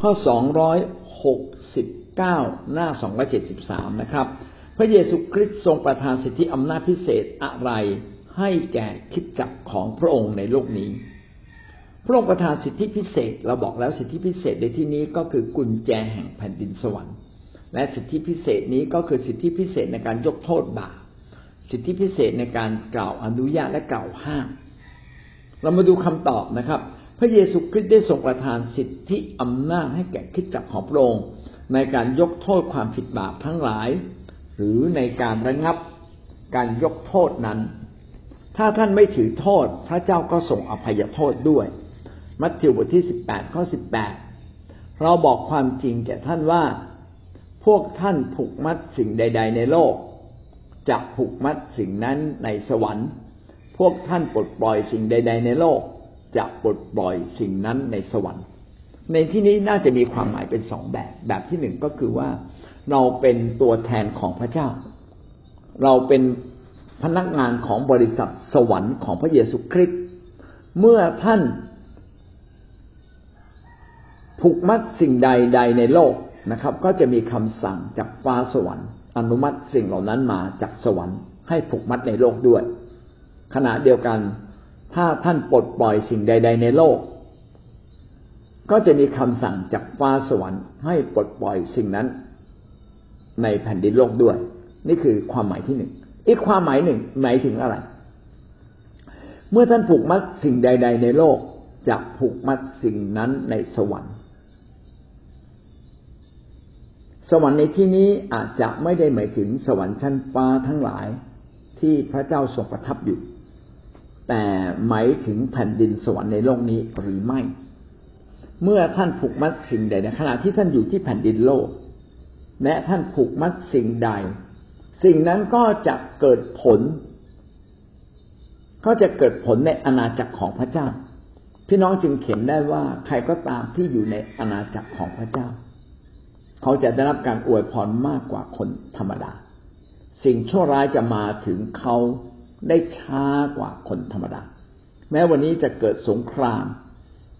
ข้อสองร้อยหกสิบเก้าหน้าสองร้อเจ็ดสิบสามนะครับ พระเยซูคริสต์ทรงประทานสิทธิอำนาจพิเศษอะไรให้แก่คิดจักของพระองค์ในโลกนี้ พระองค์ประทานสิทธิพิเศษ เราบอกแล้วสิทธิพิเศษในที่นี้ก็คือกุญแจแห่งแผ่นดินสวรรค์ และสิทธิพิเศษนี้ก็คือสิทธิพิเศษในการยกโทษบาปสิทธิพิเศษในการกล่าวอนุญาตและกล่าวห้าม เรามาดูคำตอบนะครับ พระเยซูคริสต์ได้ทรงประทานสิทธิอำนาจให้แก่คิดจักของพระองค์ในการยกโทษความผิดบาปทั้งหลาย หรือในการระงับการยกโทษนั้น ถ้าท่านไม่ถือโทษ พระเจ้าก็ส่งอภัยโทษด้วย มัทธิวบทที่สิบแปดข้อสิบแปดเราบอกความจริงแก่ท่านว่า พวกท่านผูกมัดสิ่งใด ๆ ในโลกจะผูกมัดสิ่งนั้นในสวรรค์ พวกท่านปลดปล่อยสิ่งใด ๆ ในโลก จะปลดปล่อยสิ่งนั้นในสวรรค์ ในที่นี้น่าจะมีความหมายเป็นสองแบบ แบบที่หนึ่งก็คือว่าเราเป็นตัวแทนของพระเจ้า เราเป็นพนักงานของบริษัทสวรรค์ของพระเยซูคริสต์เมื่อท่านผูกมัดสิ่งใดใดในโลกนะครับ ก็จะมีคำสั่งจากฟ้าสวรรค์ อนุมัติสิ่งเหล่านั้นมาจากสวรรค์ให้ผูกมัดในโลกด้วย ขณะเดียวกัน ถ้าท่านปลดปล่อยสิ่งใด ๆ ในโลก ก็จะมีคำสั่งจากฟ้าสวรรค์ให้ปลดปล่อยสิ่งนั้น ในแผ่นดินโลกด้วย นี่คือความหมายที่หนึ่งอีกความหมายหนึ่งหมายถึงอะไร เมื่อท่านผูกมัดสิ่งใด ๆ ในโลกจะผูกมัดสิ่งนั้นในสวรรค์ สวรรค์ในที่นี้อาจจะไม่ได้หมายถึงสวรรค์ชั้นฟ้าทั้งหลายที่พระเจ้าทรงประทับอยู่ แต่หมายถึงแผ่นดินสวรรค์ในโลกนี้หรือไม่ เมื่อท่านผูกมัดสิ่งใดในขณะที่ท่านอยู่ที่แผ่นดินโลก และท่านผูกมัดสิ่งใด สิ่งนั้นก็จะเกิดผล ก็จะเกิดผลในอาณาจักรของพระเจ้า พี่น้องจึงเขียนได้ว่าใครก็ตามที่อยู่ในอาณาจักรของพระเจ้า เขาจะได้รับการอวยพรมากกว่าคนธรรมดา สิ่งชั่วร้ายจะมาถึงเขา ได้ช้ากว่าคนธรรมดา แม้วันนี้จะเกิดสงคราม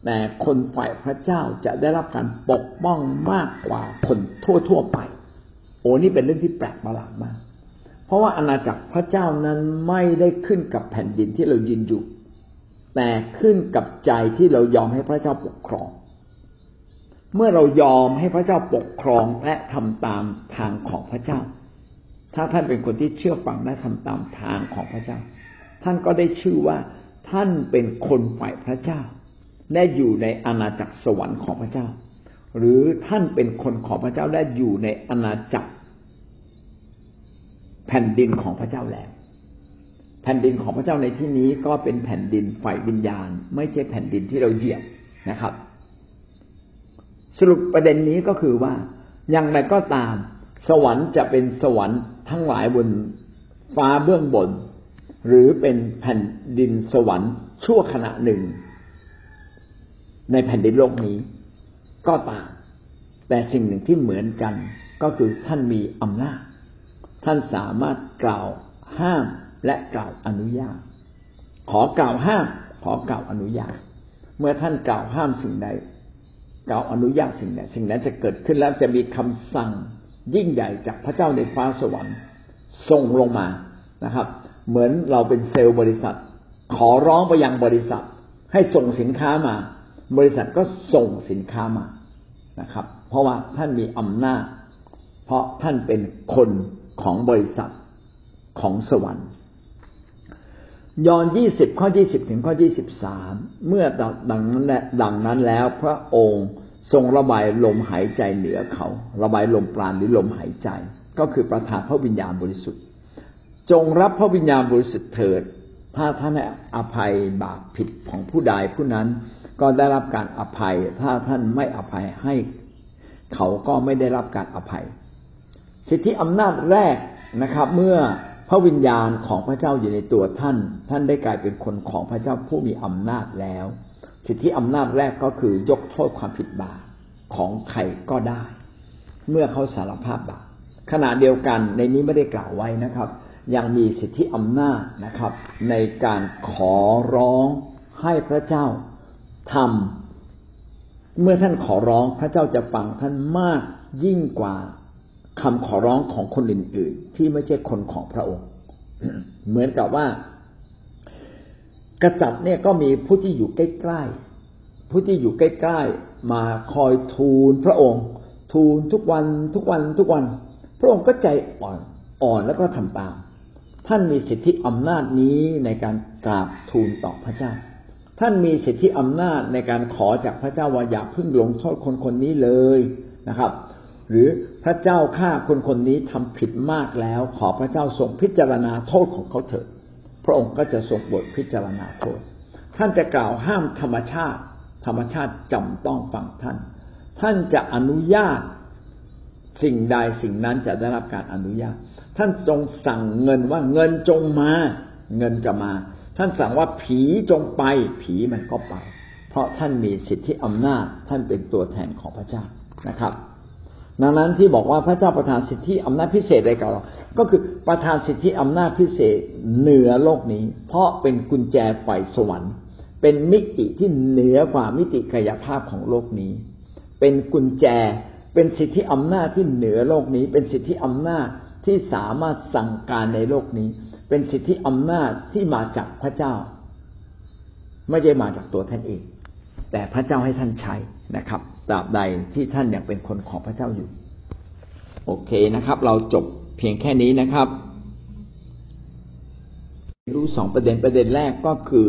แต่คนฝ่ายพระเจ้าจะได้รับการปกป้องมากกว่าคนทั่วๆไป โอ้นี่เป็นเรื่องที่แปลกประหลาดมาก เพราะว่าอาณาจักรพระเจ้านั้นไม่ได้ขึ้นกับแผ่นดินที่เรายืนอยู่ แต่ขึ้นกับใจที่เรายอมให้พระเจ้าปกครอง เมื่อเรายอมให้พระเจ้าปกครองและทำตามทางของพระเจ้า ถ้าท่านเป็นคนที่เชื่อฟังและทำตามทางของพระเจ้า ท่านก็ได้ชื่อว่าท่านเป็นคนฝ่ายพระเจ้า และอยู่ในอาณาจักรสวรรค์ของพระเจ้า หรือท่านเป็นคนของพระเจ้าและอยู่ในอาณาจักรแผ่นดินของพระเจ้าแล้วแผ่นดินของพระเจ้าในที่นี้ก็เป็นแผ่นดินฝ่ายวิญญาณ ไม่ใช่แผ่นดินที่เราเหยียบนะครับ สรุปประเด็นนี้ก็คือว่าอย่างไรก็ตาม สวรรค์จะเป็นสวรรค์ ทั้งหลายบนฟ้าเบื้องบน หรือเป็นแผ่นดินสวรรค์ชั่วขณะหนึ่ง ในแผ่นดินโลกนี้ ก็ตามแต่สิ่งหนึ่งที่เหมือนกัน ก็คือท่านมีอำนาจ ท่านสามารถกล่าวห้ามและกล่าวอนุญาต ขอกล่าวห้าม ขอกล่าวอนุญาต เมื่อท่านกล่าวห้ามสิ่งใดกล่าวอนุญาตสิ่งนั้นสิ่งนั้นจะเกิดขึ้นแล้วจะมีคำสั่ง ยิ่งใหญ่จากพระเจ้าในฟ้าสวรรค์ส่งลงมานะครับ เหมือนเราเป็นเซลล์บริษัท ขอร้องไปยังบริษัท ให้ส่งสินค้ามา บริษัทก็ส่งสินค้ามานะครับ เพราะว่าท่านมีอำนาจ เพราะท่านเป็นคนของบริษัทของสวรรค์ ยอนยี่สิบข้อยี่สิบถึงข้อยี่สิบสามเมื่อดังนั้นดังนั้นแล้วพระองค์ ทรงระบายลมหายใจเหนือเขา ระบายลมปราณหรือลมหายใจ ก็คือประทานพระวิญญาณบริสุทธิ์ จงรับพระวิญญาณบริสุทธิ์เถิด ถ้าท่านให้อภัยบาปผิดของผู้ใดผู้นั้นก็ได้รับการอภัย ถ้าท่านไม่อภัยให้ เขาก็ไม่ได้รับการอภัย สิทธิอำนาจแรกนะครับ เมื่อพระวิญญาณของพระเจ้าอยู่ในตัวท่าน ท่านได้กลายเป็นคนของพระเจ้าผู้มีอำนาจแล้ว สิทธิอำนาจแรกก็คือยกโทษความผิดบาปของใครก็ได้ เมื่อเขาสารภาพบาปขณะเดียวกันในนี้ไม่ได้กล่าวไว้นะครับ ยังมีสิทธิอำนาจนะครับ ในการขอร้องให้พระเจ้าทำเมื่อท่านขอร้องพระเจ้าจะฟังท่านมากยิ่งกว่าคำขอร้องของคนอื่น ๆ ที่ไม่ใช่คนของพระองค์ เหมือนกับว่า กษัตริย์เนี่ยก็มีผู้ที่อยู่ใกล้ๆผู้ที่อยู่ใกล้ๆมาคอยทูลพระองค์ ทูลทุกวันทุกวันทุกวัน พระองค์ก็ใจอ่อนอ่อนแล้วก็ทำตาม ท่านมีสิทธิอำนาจนี้ในการกราบทูลต่อพระเจ้า ท่านมีสิทธิอำนาจในการขอจากพระเจ้าว่าอย่าพึ่งลงโทษคนคนนี้เลยนะครับ หรือพระเจ้าข้าคนคนนี้ทำผิดมากแล้ว ขอพระเจ้าทรงพิจารณาโทษของเขาเถิด ระองค์ก็จะทรงบทพิจารณาโทษ ท่านจะกล่าวห้ามธรรมชาติ ธรรมชาติจำต้องฟังท่าน ท่านจะอนุญาตสิ่งใดสิ่งนั้นจะได้รับการอนุญาต ท่านทรงสั่งเงินว่าเงินจงมา เงินจะมา ท่านสั่งว่าผีจงไป ผีมันก็ไป เพราะท่านมีสิทธิอำนาจ ท่านเป็นตัวแทนของพระเจ้านะครับ ดังนั้นที่บอกว่าพระเจ้าประทานสิทธิอำนาจพิเศษอะไรกับเรา ก็คือประทานสิทธิอำนาจพิเศษเหนือโลกนี้ เพราะเป็นกุญแจไฟสวรรค์ เป็นมิติที่เหนือกว่ามิติกายภาพของโลกนี้ เป็นกุญแจ เป็นสิทธิอำนาจที่เหนือโลกนี้ เป็นสิทธิอำนาจที่สามารถสั่งการในโลกนี้ เป็นสิทธิอำนาจที่มาจากพระเจ้า ไม่ได้มาจากตัวท่านเอง แต่พระเจ้าให้ท่านใช้นะครับ ตราบใดที่ท่านยังเป็นคนของพระเจ้าอยู่ โอเคนะครับ เราจบเพียงแค่นี้นะครับ รู้สองประเด็นประเด็นแรกก็คือ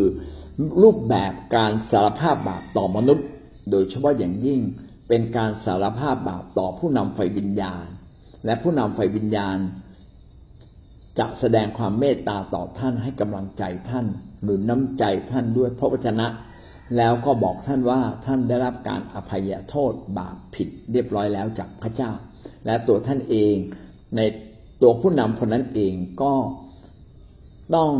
รูปแบบการสารภาพบาปต่อมนุษย์ โดยเฉพาะอย่างยิ่งเป็นการสารภาพบาปต่อผู้นำไฟวิญญาณ และผู้นำไฟวิญญาณ จะแสดงความเมตตาต่อท่านให้กำลังใจท่าน หนุนน้ำใจท่านด้วยพระวจนะ แล้วก็บอกท่านว่าท่านได้รับการอภัยโทษบาปผิดเรียบร้อยแล้วจากพระเจ้า และตัวท่านเองในตัวผู้นำคนนั้นเองก็ต้อง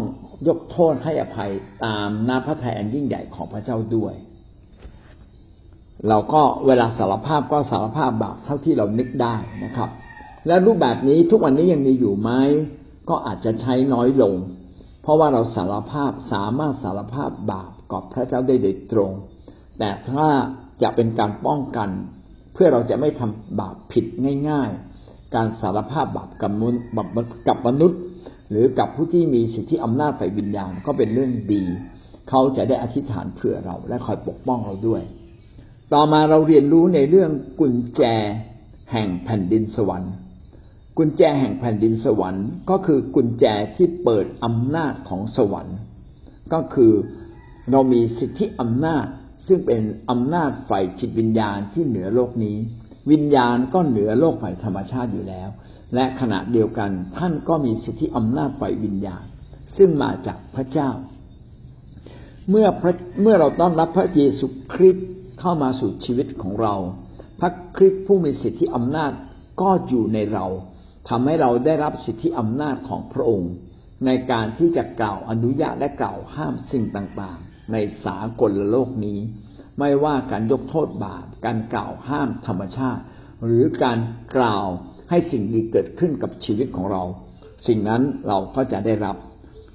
ยกโทษให้อภัยตามน้าพระทัยอันยิ่งใหญ่ของพระเจ้าด้วย เราก็เวลาสารภาพก็สารภาพบาปเท่าที่เรานึกได้นะครับ และรูปแบบนี้ทุกวันนี้ยังมีอยู่ไหมก็อาจจะใช้น้อยลง เพราะว่าเราสารภาพสามารถสารภาพบาป กับพระเจ้าได้โดยตรง แต่ถ้าจะเป็นการป้องกัน เพื่อเราจะไม่ทำบาปผิดง่าย ๆ การสารภาพบาปกับมนุษย์กับมนุษย์ หรือกับผู้ที่มีสิทธิอำนาจฝ่ายวิญญาณก็เป็นเรื่องดี เขาจะได้อธิษฐานเผื่อเราและคอยปกป้องเราด้วย ต่อมาเราเรียนรู้ในเรื่องกุญแจแห่งแผ่นดินสวรรค์ กุญแจแห่งแผ่นดินสวรรค์ ก็คือกุญแจที่เปิดอำนาจของสวรรค์ ก็คือ เรามีสิทธิอำนาจ ซึ่งเป็นอำนาจฝ่ายจิตวิญญาณที่เหนือโลกนี้ วิญญาณก็เหนือโลกฝ่ายธรรมชาติอยู่แล้ว และขณะเดียวกันท่านก็มีสิทธิอำนาจฝ่ายวิญญาณ ซึ่งมาจากพระเจ้า เมื่อเมื่อเราต้อนรับพระเยซูคริสต์เข้ามาสู่ชีวิตของเรา พระคริสต์ผู้มีสิทธิอำนาจก็อยู่ในเราทำให้เราได้รับสิทธิอำนาจของพระองค์ ในการที่จะกล่าวอนุญาตและกล่าวห้ามสิ่งต่าง ในสากลโลกนี้ ไม่ว่าการยกโทษบาปการกล่าวห้ามธรรมชาติ หรือการกล่าวให้สิ่งดีเกิดขึ้นกับชีวิตของเรา สิ่งนั้นเราก็จะได้รับ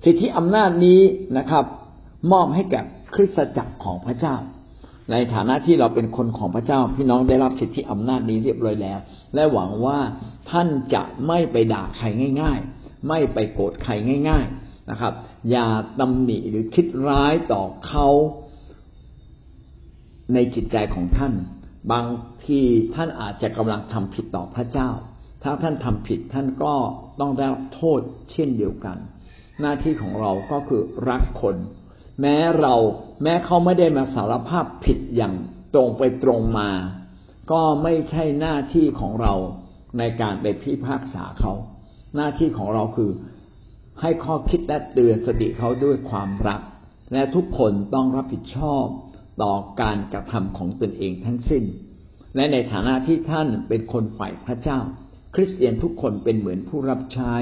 สิทธิอำนาจนี้นะครับ มอบให้แก่คริสตจักรของพระเจ้า ในฐานะที่เราเป็นคนของพระเจ้า พี่น้องได้รับสิทธิอำนาจนี้เรียบร้อยแล้ว และหวังว่าท่านจะไม่ไปด่าใครง่าย ๆ ไม่ไปโกรธใครง่าย ๆ นะครับ อย่าตำหนิหรือคิดร้ายต่อเขาในจิตใจของท่าน บางทีท่านอาจจะกำลังทำผิดต่อพระเจ้า ถ้าท่านทำผิดท่านก็ต้องได้รับโทษเช่นเดียวกัน หน้าที่ของเราก็คือรักคน แม้เราแม้เขาไม่ได้มาสารภาพผิดอย่างตรงไปตรงมา ก็ไม่ใช่หน้าที่ของเราในการไปพิพากษาเขา หน้าที่ของเราคือ ให้ข้อคิดและเตือนสติเขาด้วยความรัก และทุกคนต้องรับผิดชอบต่อการกระทำของตนเองทั้งสิ้น และในฐานะที่ท่านเป็นคนฝ่ายพระเจ้า คริสเตียนทุกคนเป็นเหมือนผู้รับใช้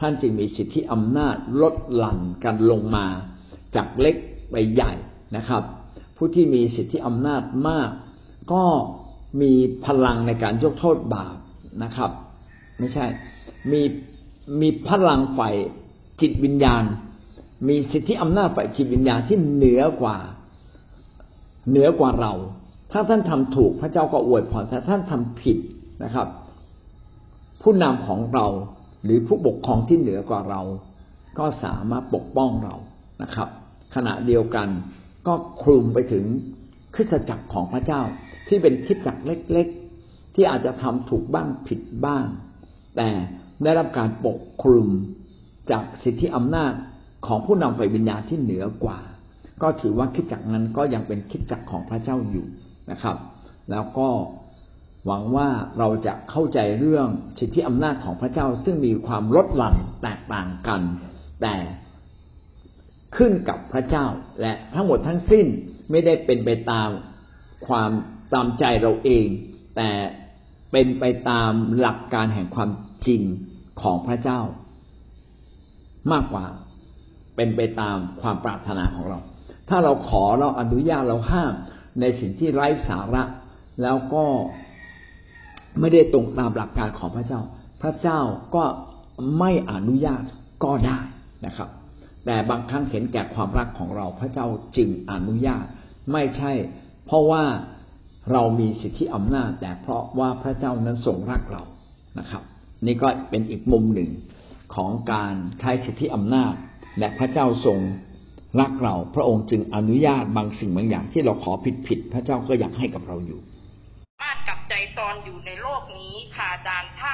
ท่านจึงมีสิทธิอำนาจลดหลั่นกันลงมา จากเล็กไปใหญ่นะครับ ผู้ที่มีสิทธิอำนาจมาก ก็มีพลังในการยกโทษบาปนะครับ ไม่ใช่มี มีพลังฝ่ายจิตวิญญาณ มีสิทธิอำนาจฝ่ายจิตวิญญาณที่เหนือกว่า เหนือกว่าเรา ถ้าท่านทำถูกพระเจ้าก็อวยพรถ้าท่านทำผิดนะครับ ผู้นำของเราหรือผู้ปกครองที่เหนือกว่าเรา ก็สามารถปกป้องเรานะครับ ขณะเดียวกันก็คลุมไปถึงคริสตจักรของพระเจ้า ที่เป็นคริสตจักรเล็ก ๆ ที่อาจจะทำถูกบ้างผิดบ้าง แต่ ได้รับการปกคลุมจากสิทธิอำนาจของผู้นำฝ่ายวิญญาณที่เหนือกว่า ก็ถือว่าคิดจักนั้นก็ยังเป็นคิดจักของพระเจ้าอยู่นะครับ แล้วก็หวังว่าเราจะเข้าใจเรื่องสิทธิอำนาจของพระเจ้า ซึ่งมีความลดหลั่นแตกต่างกัน แต่ขึ้นกับพระเจ้า และทั้งหมดทั้งสิ้นไม่ได้เป็นไปตามความตามใจเราเอง แต่เป็นไปตามหลักการแห่งความจริง ของพระเจ้า มากกว่าเป็นไปตามความปรารถนาของเรา ถ้าเราขอเราอนุญาตเราห้ามในสิ่งที่ไร้สาระ แล้วก็ไม่ได้ตรงตามหลักการของพระเจ้า พระเจ้าก็ไม่อนุญาตก็ได้นะครับ แต่บางครั้งเห็นแก่ความรักของเรา พระเจ้าจึงอนุญาต ไม่ใช่ เพราะว่าเรามีสิทธิอำนาจ แต่เพราะว่าพระเจ้านั้นทรงรักเรานะครับ นี่ก็เป็นอีกมุมหนึ่งของการใช้สิทธิอำนาจ และพระเจ้าทรงรักเราพระองค์จึงอนุญาตบางสิ่งบางอย่างที่เราขอผิดผิดพระเจ้าก็อยากให้กับเราอยู่มารถกลับใจตอนอยู่ในโลกนี้ค่ะอาจารย์ถ้า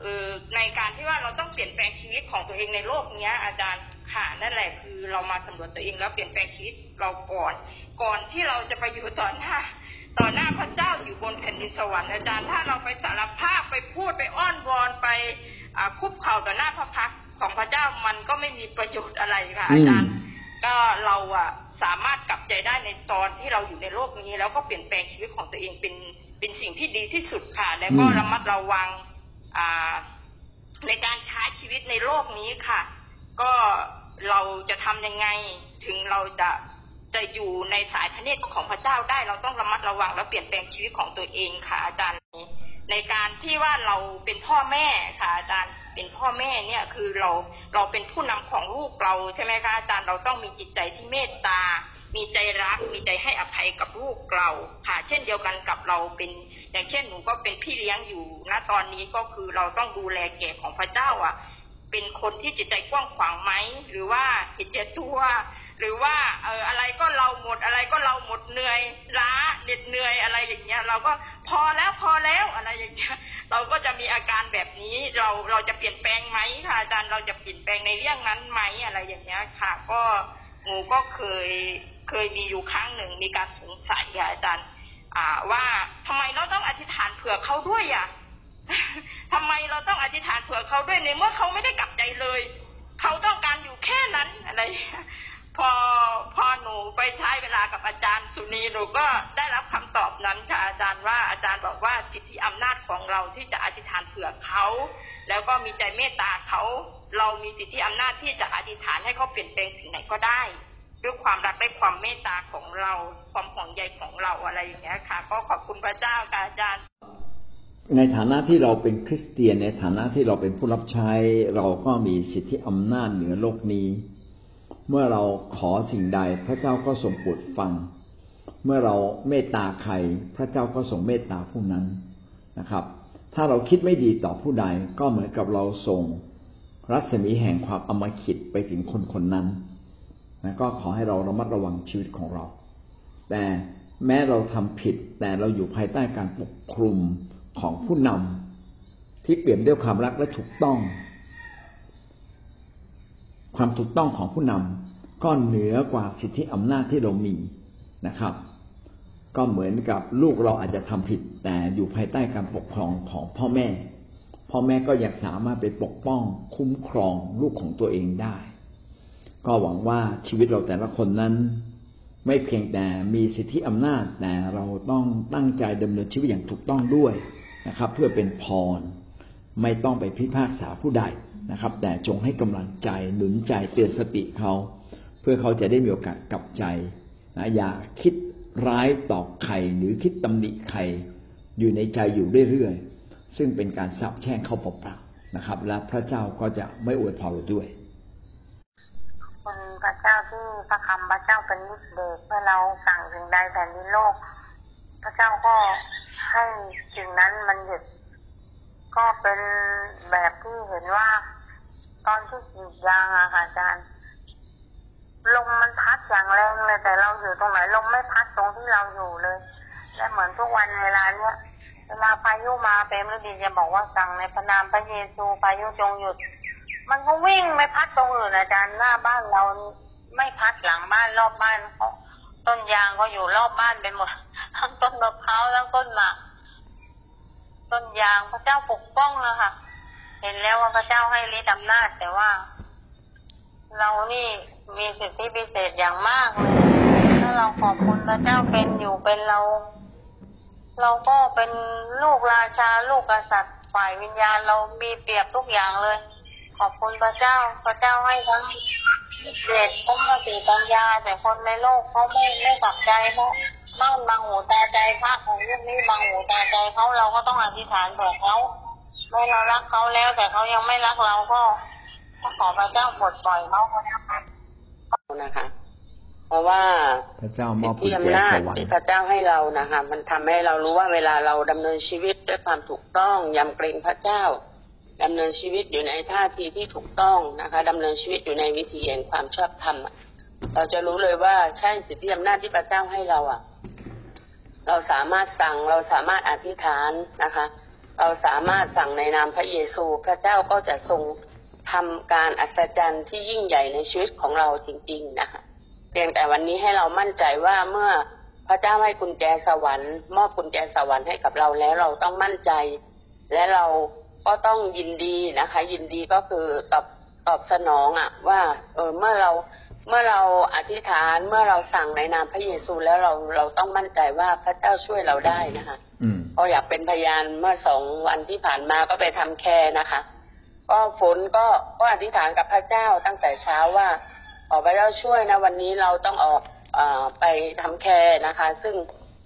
เออในการที่ว่าเราต้องเปลี่ยนแปลงชีวิตของตัวเองในโลกเนี้ย อาจารย์ค่ะนั่นแหละคือเรามาสำรวจตัวเองแล้วเปลี่ยนแปลงชีวิตเราก่อน ก่อนที่เราจะไปอยู่ต่อหน้า ต่อหน้าพระเจ้าอยู่บนแผ่นดินสวรรค์อาจารย์ ถ้าเราไปสารภาพไปพูดไปอ้อนวอนไปคุบเข่าต่อหน้าพระพักของพระเจ้ามันก็ไม่มีประโยชน์อะไรค่ะอาจารย์ก็เราอะสามารถกลับใจได้ในตอนที่เราอยู่ในโลกนี้ แล้วก็เปลี่ยนแปลงชีวิตของตัวเองเป็นเป็นสิ่งที่ดีที่สุดค่ะ แล้วก็ระมัดระวังในการใช้ชีวิตในโลกนี้ค่ะ ก็เราจะทำยังไงถึงเราจะ จะอยู่ในสายพระเนตรของพระเจ้าได้เราต้องระมัดระวังและเปลี่ยนแปลงชีวิตของตัวเองค่ะ อาจารย์ ในการที่ว่าเราเป็นพ่อแม่ค่ะ อาจารย์เป็นพ่อแม่เนี่ยคือเราเราเป็นผู้นำของลูกเราใช่ไหมคะอาจารย์เราต้องมีจิตใจที่เมตตา มีใจรัก มีใจให้อภัยกับลูกเราค่ะ เช่นเดียวกันกับเราเป็น อย่างเช่นหนูก็เป็นพี่เลี้ยงอยู่ณตอนนี้ก็คือเราต้องดูแลแก่ของพระเจ้าอะ เป็นคนที่จิตใจกว้างขวางไหมหรือว่าเห็นแก่ตัว หรือว่าเอออะไรก็เราหมดอะไรก็เราหมดเหนื่อยล้าเหน็ดเหนื่อยอะไรอย่างเงี้ย เราก็พอแล้วพอแล้วอะไรอย่างเงี้ย เราก็จะมีอาการแบบนี้เราเราจะเปลี่ยนแปลงไหมค่ะอาจารย์เราจะเปลี่ยนแปลงในเรื่องนั้นไหมอะไรอย่างเงี้ยค่ะ ก็หนูก็เคยเคยมีอยู่ครั้งหนึ่งมีการสงสัยอาจารย์ อ่าว่าทำไมเราต้องอธิษฐานเผื่อเขาด้วยอะทำไมเราต้องอธิษฐานเผื่อเขาด้วยในเมื่อเขาไม่ได้กลับใจเลย เขาต้องการอยู่แค่นั้นอะไร พอพอหนูไปใช้เวลากับอาจารย์สุนีหนูก็ได้รับคำตอบนั้นค่ะอาจารย์ว่าอาจารย์บอกว่าจิตที่อำนาจของเราที่จะอธิษฐานเผื่อเขาแล้วก็มีใจเมตตาเขาเรามีสิทธิอำนาจที่จะอธิษฐานให้เขาเปลี่ยนแปลงสิ่งไหนก็ได้ ด้วยความรักและความเมตตาของเราความห่วงใยของเราอะไรอย่างเงี้ยค่ะ ก็ขอบคุณพระเจ้าค่ะอาจารย์ ในฐานะที่เราเป็นคริสเตียนในฐานะที่เราเป็นผู้รับใช้ เราก็มีสิทธิอำนาจเหนือโลกนี้ เมื่อเราขอสิ่งใดพระเจ้าก็ทรงโปรดฟัง เมื่อเราเมตตาใครพระเจ้าก็ทรงเมตตาผู้นั้นนะครับ ถ้าเราคิดไม่ดีต่อผู้ใดก็เหมือนกับเราส่งรัศมีแห่งความอมขิดไปถึงคนคนนั้นนะก็ขอให้เราระมัดระวังชีวิตของเรา แต่แม้เราทำผิด แต่เราอยู่ภายใต้การปกคลุมของผู้นำที่เปลี่ยนด้วยความรักและถูกต้อง ความถูกต้องของผู้นำก็เหนือกว่าสิทธิอำนาจที่เรามีนะครับ ก็เหมือนกับลูกเราอาจจะทำผิด แต่อยู่ภายใต้การปกครองของพ่อแม่ พ่อแม่ก็ยังสามารถไปปกป้องคุ้มครองลูกของตัวเองได้ ก็หวังว่าชีวิตเราแต่ละคนนั้น ไม่เพียงแต่มีสิทธิอำนาจแต่เราต้องตั้งใจดำเนินชีวิตอย่างถูกต้องด้วยนะครับ เพื่อเป็นพรไม่ต้องไปพิพากษาผู้ใด นะครับ แต่จงให้กำลังใจหนุนใจเตือนสติเขาเพื่อเขาจะได้มีโอกาสกลับใจนะอย่าคิดร้ายต่อใครหรือคิดตำหนิใครอยู่ในใจอยู่เรื่อยๆซึ่งเป็นการสับแช่งเขาเปล่าๆนะครับ และพระเจ้าก็จะไม่อวยพรเราด้วยคุณพระเจ้าที่พระคำพระเจ้าเป็นนิสเดชเมื่อเราสั่งถึงใดแผ่นดินโลก พระเจ้าก็ให้สิ่งนั้นมันหยุดก็เป็นแบบที่เห็นว่า ตอนที่กรีดยางอะค่ะอาจารย์ลมมันพัดอย่างแรงเลยแต่เราอยู่ตรงไหนลมไม่พัดตรงที่เราอยู่เลย และเหมือนทุกวันเวลาเนี้ยเวลาพายุมาเปรมฤดีจะบอกว่าสั่งในพระนามพระเยซูพายุจงหยุด มันก็วิ่งไม่พัดตรงอื่นอาจารย์หน้าบ้านเราไม่พัดหลังบ้านรอบบ้านเขาต้นยางก็อยู่รอบบ้านไปหมดทั้งต้นมะพร้าวทั้งต้นหมากต้นยางพระเจ้าปกป้องอะค่ะ เห็นแล้วว่าพระเจ้าให้ฤทธิ์อำนาจแต่ว่า เรานี่มีสิทธิพิเศษอย่างมากเลยถ้าเราขอบคุณพระเจ้าเป็นอยู่เป็นเรา เราก็เป็นลูกราชาลูกกษัตริย์ฝ่ายวิญญาณเรามีเปรียบทุกอย่างเลย ขอบคุณพระเจ้า พระเจ้าให้ทั้งเด็กทั้งสติปัญญา แต่คนในโลกเขาไม่ไม่ตักใจเพราะม่านบางหูตาใจพระของยุคนี้บางหูตาใจเขาเราก็ต้องอธิษฐานบอกเขา เมื่อเรารักเขาแล้วแต่เขายังไม่รักเราก็ก็ขอพระเจ้าปลดปล่อยเขาก็แล้วกันนะคะ เพราะว่าพระเจ้ามอบกุที่ญแจอำนาจสวรรที่ค์พระเจ้าให้เรานะคะมันทำให้เรารู้ว่าเวลาเราดำเนินชีวิตด้วยความถูกต้องยำเกรงพระเจ้าดำเนินชีวิตอยู่ในท่าทีที่ถูกต้องนะคะดำเนินชีวิตอยู่ในวิถีแห่งความชอบธรรมอะเราจะรู้เลยว่าใช่สิทธิอำนาจที่พระเจ้าให้เราอะ เราสามารถสั่งเราสามารถอธิษฐานนะคะ เราสามารถสั่งในนามพระเยซู พระเจ้าก็จะทรงทำการอัศจรรย์ที่ยิ่งใหญ่ในชีวิตของเราจริง ๆ นะคะเพียงแต่วันนี้ให้เรามั่นใจว่าเมื่อพระเจ้าให้กุญแจสวรรค์มอบกุญแจสวรรค์ให้กับเราแล้วเราต้องมั่นใจ และเราก็ต้องยินดีนะคะ ยินดีก็คือตอบตอบสนองอะ่ะว่าเออเมื่อเรา เมื่อเราอธิษฐานเมื่อเราสั่งในนามพระเยซูแล้วเราเราต้องมั่นใจว่าพระเจ้าช่วยเราได้นะคะอืมก็อยากเป็นพยานเมื่อสองวันที่ผ่านมาก็ไปทำแคร์นะคะ ก็ฝนก็ก็อธิษฐานกับพระเจ้าตั้งแต่เช้าว่าขอพระเจ้าช่วยนะวันนี้เราต้องออกเออไปทำ care นะคะ ซึ่ง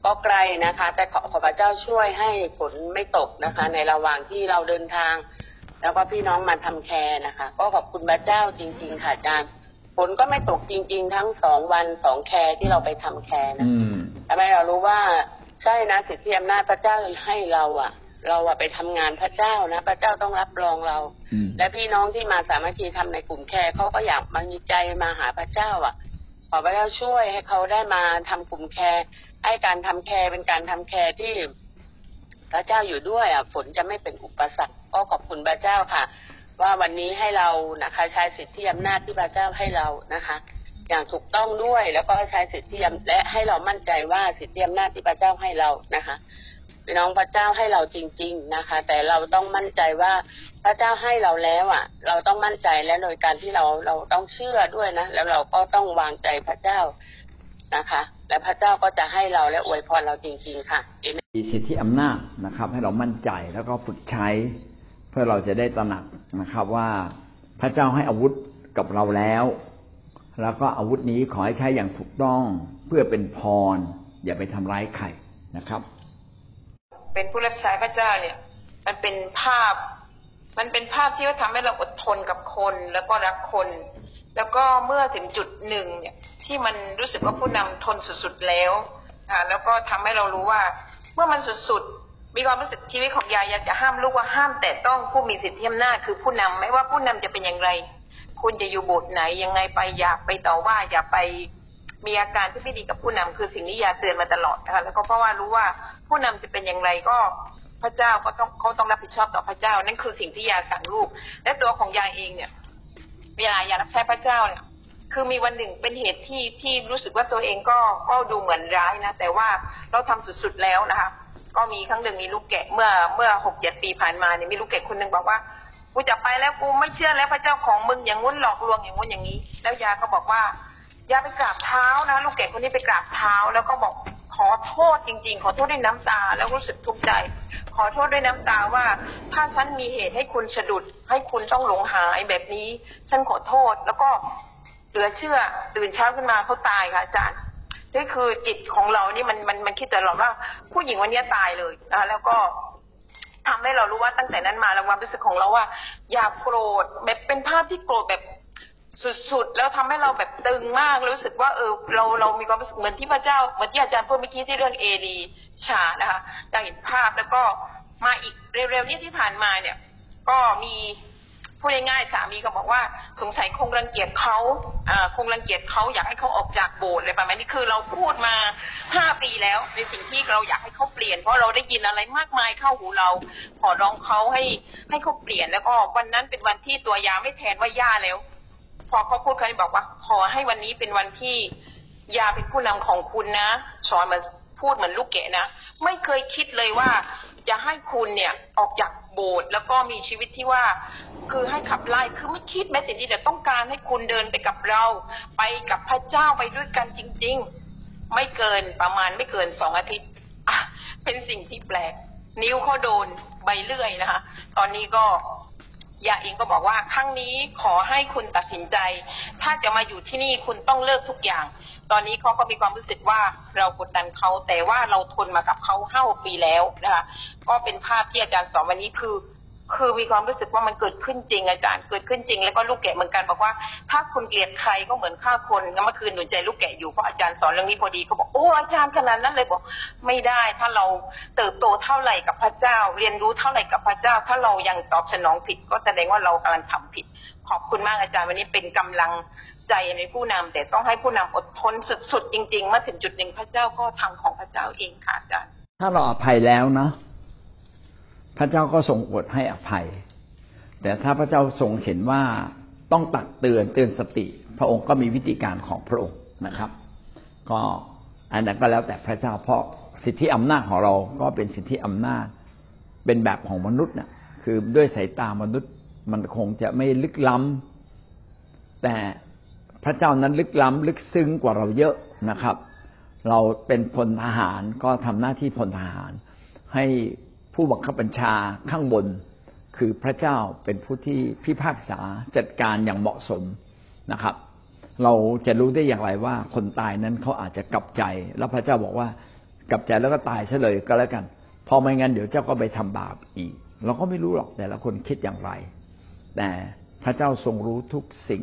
ก็ไกลนะคะ แต่ขอขอพระเจ้าช่วยให้ฝนไม่ตกนะคะ ในระหว่างที่เราเดินทาง แล้วก็พี่น้องมาทำ care นะคะ ก็ขอบคุณพระเจ้าจริงๆค่ะอาจารย์ ฝนก็ไม่ตกจริง ๆ ทั้งสองวันสอง care ที่เราไปทำ care นะอืมทำให้เรารู้ว่าใช่นะสิทธิอำนาจพระเจ้าให้เราอะเราอะไปทำงานพระเจ้านะ พระเจ้าต้องรับรองเราอืมและพี่น้องที่มาสามัคคีทำในกลุ่มแคร์เขาก็อยากมามีใจมาหาพระเจ้าอะขอพระเจ้าช่วยให้เขาได้มาทำกลุ่มแคร์ให้การทำแคร์เป็นการทำแคร์ที่พระเจ้าอยู่ด้วยอะฝนจะไม่เป็นอุปสรรคก็ขอบคุณพระเจ้าค่ะ ว่าวันนี้ให้เรานะคะใช้สิทธิอำนาจที่พระเจ้าให้เรานะคะ อย่างถูกต้องด้วยแล้วก็ใช้สิทธิและให้เรามั่นใจว่าสิทธิอำนาจที่พระเจ้าให้เรานะคะพี่น้องพระเจ้าให้เราจริง ๆนะคะ แต่เราต้องมั่นใจว่าพระเจ้าให้เราแล้วอะ เราต้องมั่นใจและโดยการที่เราเราต้องเชื่อด้วยนะแล้วเราก็ต้องวางใจพระเจ้านะคะ และพระเจ้าก็จะให้เราและอวยพรเราจริง ๆ ค่ะมนมีสิทธิอำนาจนะครับ ให้เรามั่นใจแล้วก็ฝึกใช้ เพื่อเราจะได้ตระหนัก นะครับ ว่าพระเจ้าให้อาวุธกับเราแล้ว แล้วก็อาวุธนี้ขอให้ใช้อย่างถูกต้องเพื่อเป็นพร อย่าไปทำร้ายใครนะครับ เป็นผู้รับใช้พระเจ้าเนี่ย มันเป็นภาพ มันเป็นภาพที่ว่าทำให้เราอดทนกับคนแล้วก็รักคน แล้วก็เมื่อถึงจุดหนึ่งเนี่ย ที่มันรู้สึกว่าผู้นำทนสุดๆแล้วอ่าแล้วก็ทำให้เรารู้ว่า เมื่อมันสุดๆ มีความรู้สึกชีวิตของยายอยากจะห้ามลูกว่าห้ามแต่ต้องผู้มีสิทธิอำนาจคือผู้นำไม่ว่าผู้นำจะเป็นอย่างไร คุณจะอยู่โบสถ์ไหนยังไงไปอย่าไปต่อว่าอย่าไปมีอาการที่ไม่ดีกับผู้นำคือสิ่งนี้ยาเตือนมาตลอดนะคะแล้วก็เพราะว่ารู้ว่าผู้นำจะเป็นอย่างไรก็พระเจ้าก็ต้องเขาต้องรับผิดชอบต่อพระเจ้า นั่นคือสิ่งที่ยาสั่งลูกและตัวของยาเองเนี่ย เวลายารับใช้พระเจ้าเนี่ยคือมีวันหนึ่งเป็นเหตุที่ที่รู้สึกว่าตัวเองก็ก็ดูเหมือนร้ายนะแต่ว่าเราทำสุดๆแล้วนะคะ ก็มีครั้งหนึ่งมีลูกแกะเมื่อเมื่อหกเจ็ดปีผ่านมาเนี่ยมีลูกแกะคนหนึ่งบอกว่ากูจะไปแล้วกูไม่เชื่อแล้วพระเจ้าของมึงอย่างงุ้นหลอกลวงอย่างงุ้นอย่างนี้ แล้วยาก็บอกว่ายาไปกราบเท้านะ ลูกแกะคนนี้ไปกราบเท้า แล้วก็บอกขอโทษจริง ๆ ขอโทษด้วยน้ำตา แล้วรู้สึกทุกข์ใจ ขอโทษด้วยน้ำตาว่า ถ้าฉันมีเหตุให้คุณสะดุด ให้คุณต้องหลงหายแบบนี้ ฉันขอโทษแล้วก็เหลือเชื่อตื่นเช้าขึ้นมาเขาตายค่ะอาจารย์ นี่คือจิตของเรานี่มันมันมันคิดแต่เราว่า ผู้หญิงวันนี้ตายเลยนะคะแล้วก็ทำให้เรารู้ว่าตั้งแต่นั้นมาเราความรู้สึกของเราว่า อย่าโกรธแบบเป็นภาพที่โกรธแบบสุดๆ แล้วทำให้เราแบบตึงมากรู้สึกว่าเออเราเรามีความรู้สึกเหมือนที่พระเจ้าเหมือนที่อาจารย์พูดเมื่อกี้ที่เรื่องเอลีชานะคะได้เห็นภาพแล้วก็มาอีกเร็วๆนี้ที่ผ่านมาเนี่ย ก็มี พูดง่ายๆสามีก็บอกว่าสงสัยคงรังเกียจเขาคงรังเกียจเขาอยากให้เขาออกจากโบสถ์เลยประมาณนี้คือเราพูดมาห้าปีแล้ว ในสิ่งที่เราอยากให้เขาเปลี่ยน เพราะเราได้ยินอะไรมากมายเข้าหูเรา ขอร้องเขาให้ให้เขาเปลี่ยนแล้วก็วันนั้นเป็นวันที่ตัวยาไม่แทนว่าย่าแล้ว พอเขาพูดเขาบอกว่า ขอให้วันนี้เป็นวันที่ยาเป็นผู้นำของคุณนะสอนมาพูดเหมือนลูกเกะนะไม่เคยคิดเลยว่าจะให้คุณเนี่ยออกจาก โบสถ์แล้วก็มีชีวิตที่ว่าคือให้ขับไล่คือไม่คิดแม้แต่นิดเดียวต้องการให้คุณเดินไปกับเรา ไปกับพระเจ้าไปด้วยกันจริง ๆ ไม่เกินประมาณไม่เกินสองอาทิตย์อะเป็นสิ่งที่แปลก นิ้วเขาโดนใบเลื่อยนะคะ ตอนนี้ก็ ยาเองก็บอกว่าครั้งนี้ขอให้คุณตัดสินใจ ถ้าจะมาอยู่ที่นี่คุณต้องเลิกทุกอย่าง ตอนนี้เขาก็มีความรู้สึกว่าเรากดดันเขาแต่ว่าเราทนมากับเขาห้าปีแล้วนะคะก็เป็นภาพที่อาจารย์สอนวันนี้คือ คือมีความรู้สึกว่ามันเกิดขึ้นจริงอาจารย์เกิดขึ้นจริงแล้วก็ลูกแกะเหมือนกันบอกว่า ถ้าคุณเกลียดใครก็เหมือนฆ่าคนเมื่อคืนหนูใจลูกแกะอยู่เพราะอาจารย์สอนเรื่องนี้พอดีก็บอกโอ้อาจารย์ขนาดนั้นเลยบอก ไม่ได้ถ้าเราเติบโตเท่าไหร่กับพระเจ้า เรียนรู้เท่าไหร่กับพระเจ้า ถ้าเรายังตอบสนองผิด ก็แสดงว่าเรากำลังทำผิด ขอบคุณมากอาจารย์วันนี้เป็นกำลังใจในผู้นำแต่ต้องให้ผู้นำอดทนสุดๆจริงๆเมื่อถึงจุดหนึ่งพระเจ้าก็ทำของพระเจ้าเองค่ะอาจารย์ ถ้าเราอภัยแล้วเนาะ พระเจ้าก็ทรงอดให้อภัย แต่ถ้าพระเจ้าทรงเห็นว่าต้องตักเตือนเตือนสติ พระองค์ก็มีวิธีการของพระองค์นะครับ ก็อันนั้นก็แล้วแต่พระเจ้าเพราะสิทธิอำนาจของเราก็เป็นสิทธิอำนาจเป็นแบบของมนุษย์นะคือด้วยสายตามนุษย์มันคงจะไม่ลึกล้ำแต่พระเจ้านั้นลึกล้ำลึกซึ้งกว่าเราเยอะนะครับ เราเป็นพลทหารก็ทำหน้าที่พลทหารให้ ผู้บังคับบัญชาข้างบนคือพระเจ้าเป็นผู้ที่พิพากษาจัดการอย่างเหมาะสมนะครับ เราจะรู้ได้อย่างไรว่าคนตายนั้นเขาอาจจะกลับใจ แล้วพระเจ้าบอกว่ากลับใจแล้วก็ตายเฉลยก็แล้วกันพอไม่งั้นเดี๋ยวเจ้าก็ไปทำบาปอีก เราก็ไม่รู้หรอกแต่ละคนคิดอย่างไร แต่พระเจ้าทรงรู้ทุกสิ่ง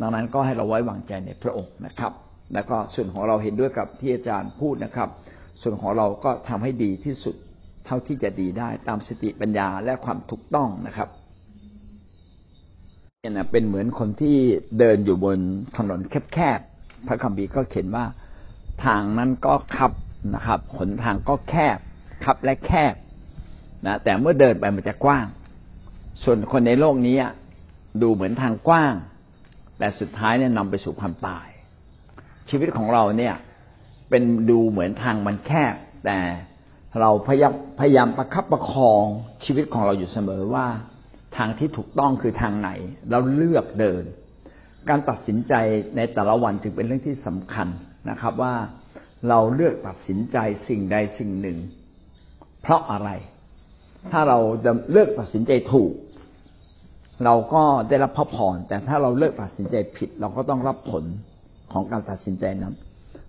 ดังนั้นก็ให้เราไว้วางใจในพระองค์นะครับ แล้วก็ส่วนของเราเห็นด้วยกับที่อาจารย์พูดนะครับ ส่วนของเราก็ทำให้ดีที่สุด เท่าที่จะดีได้ตามสติปัญญาและความถูกต้องนะครับเนี่ยเป็นเหมือนคนที่เดินอยู่บนถนนแคบๆพระคัมภีร์ก็เขียนว่าทางนั้นก็คับนะครับหนทางก็แคบคับและแคบนะแต่เมื่อเดินไปมันจะกว้าง ส่วนคนในโลกนี้ดูเหมือนทางกว้าง แต่สุดท้ายเนี่ยนำไปสู่ความตาย ชีวิตของเราเนี่ย เป็นดูเหมือนทางมันแคบ แต่ เราพยายามพยายามประคับประคองชีวิตของเราอยู่เสมอว่า ทางที่ถูกต้องคือทางไหน เราเลือกเดิน การตัดสินใจในแต่ละวันจึงเป็นเรื่องที่สำคัญนะครับว่าเราเลือกตัดสินใจสิ่งใดสิ่งหนึ่ง เพราะอะไร ถ้าเราเลือกตัดสินใจถูก เราก็ได้รับพระพรแต่ถ้าเราเลือกตัดสินใจผิด เราก็ต้องรับผลของการตัดสินใจนั้น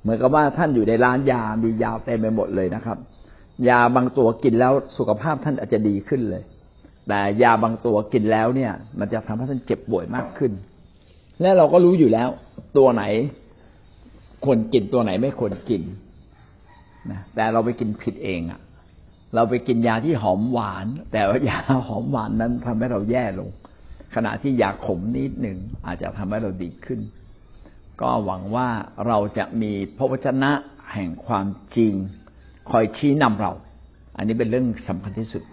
เหมือนกับว่าท่านอยู่ในร้านยามียาเต็มไปหมดเลยนะครับ ยาบางตัวกินแล้วสุขภาพท่านอาจจะดีขึ้นเลย แต่ยาบางตัวกินแล้วเนี่ย มันจะทำให้ท่านเจ็บป่วยมากขึ้น และเราก็รู้อยู่แล้ว ตัวไหนควรกินตัวไหนไม่ควรกินนะแต่เราไปกินผิดเองอะ่ะ เราไปกินยาที่หอมหวาน แต่ว่ายาหอมหวานนั้นทำให้เราแย่ลง ขณะที่ยาขมนิดหนึ่งอาจจะทำให้เราดีขึ้น ก็หวังว่าเราจะมีพระวจนะแห่งความจริง คอยชี้นำเรา อันนี้เป็นเรื่องสำคัญที่สุด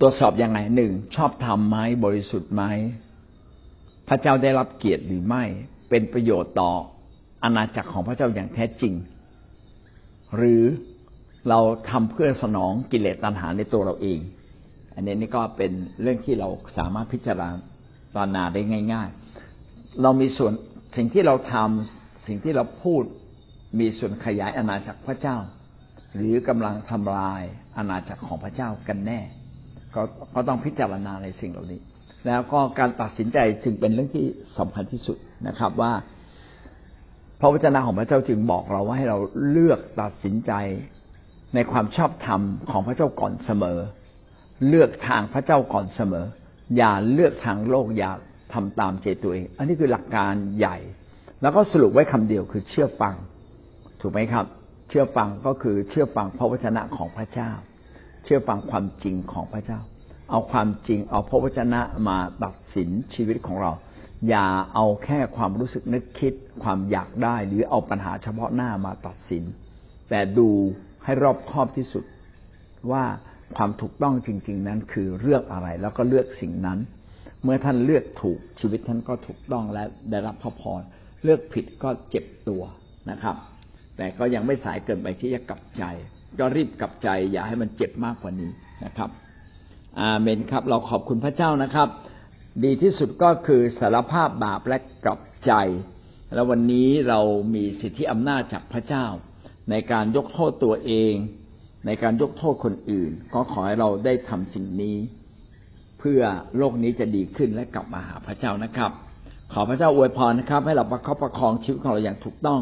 ตรวจสอบอย่างไรหนึ่งชอบทำไหมบริสุทธิ์ไหมพระเจ้าได้รับเกียรติหรือไม่ เป็นประโยชน์ต่ออาณาจักรของพระเจ้าอย่างแท้จริง หรือเราทำเพื่อสนองกิเลสตัณหาในตัวเราเอง อันนี้นี่ก็เป็นเรื่องที่เราสามารถพิจารณาได้ง่าย ๆ เรามีส่วนสิ่งที่เราทำสิ่งที่เราพูด มีส่วนขยายอาณาจักรพระเจ้า หรือกำลังทำลายอาณาจักรของพระเจ้ากันแน่ก็ก็ต้องพิจารณาในสิ่งเหล่านี้ แล้วก็การตัดสินใจจึงเป็นเรื่องที่สำคัญที่สุดนะครับว่า พระวจนะของพระเจ้าจึงบอกเราว่าให้เราเลือกตัดสินใจในความชอบธรรมของพระเจ้าก่อนเสมอ เลือกทางพระเจ้าก่อนเสมอ อย่าเลือกทางโลกอย่าทำตามใจตัวเอง อันนี้คือหลักการใหญ่ แล้วก็สรุปไว้คำเดียวคือเชื่อฟัง ถูกไหมครับ เชื่อฟังก็คือเชื่อฟังพระวจนะของพระเจ้า เชื่อฟังความจริงของพระเจ้า เอาความจริงเอาพระวจนะมาตัดสินชีวิตของเรา อย่าเอาแค่ความรู้สึกนึกคิดความอยากได้ หรือเอาปัญหาเฉพาะหน้ามาตัดสิน แต่ดูให้รอบคอบที่สุดว่าความถูกต้องจริง ๆ นั้นคือเลือกอะไรแล้วก็เลือกสิ่งนั้น เมื่อท่านเลือกถูกชีวิตท่านก็ถูกต้องและได้รับพระพรเลือกผิดก็เจ็บตัวนะครับ แต่ก็ยังไม่สายเกินไปที่จะกลับใจ ก็รีบกลับใจ อย่าให้มันเจ็บมากกว่านี้นะครับ อาเมนครับ เราขอบคุณพระเจ้านะครับ ดีที่สุดก็คือสารภาพบาปและกลับใจ แล้ววันนี้เรามีสิทธิอำนาจจากพระเจ้า ในการยกโทษตัวเอง ในการยกโทษคนอื่น ก็ขอให้เราได้ทำสิ่งนี้ เพื่อโลกนี้จะดีขึ้นและกลับมาหาพระเจ้านะครับ ขอพระเจ้าอวยพรนะครับ ให้เราประคับประคองชีวิตของเราอย่างถูกต้อง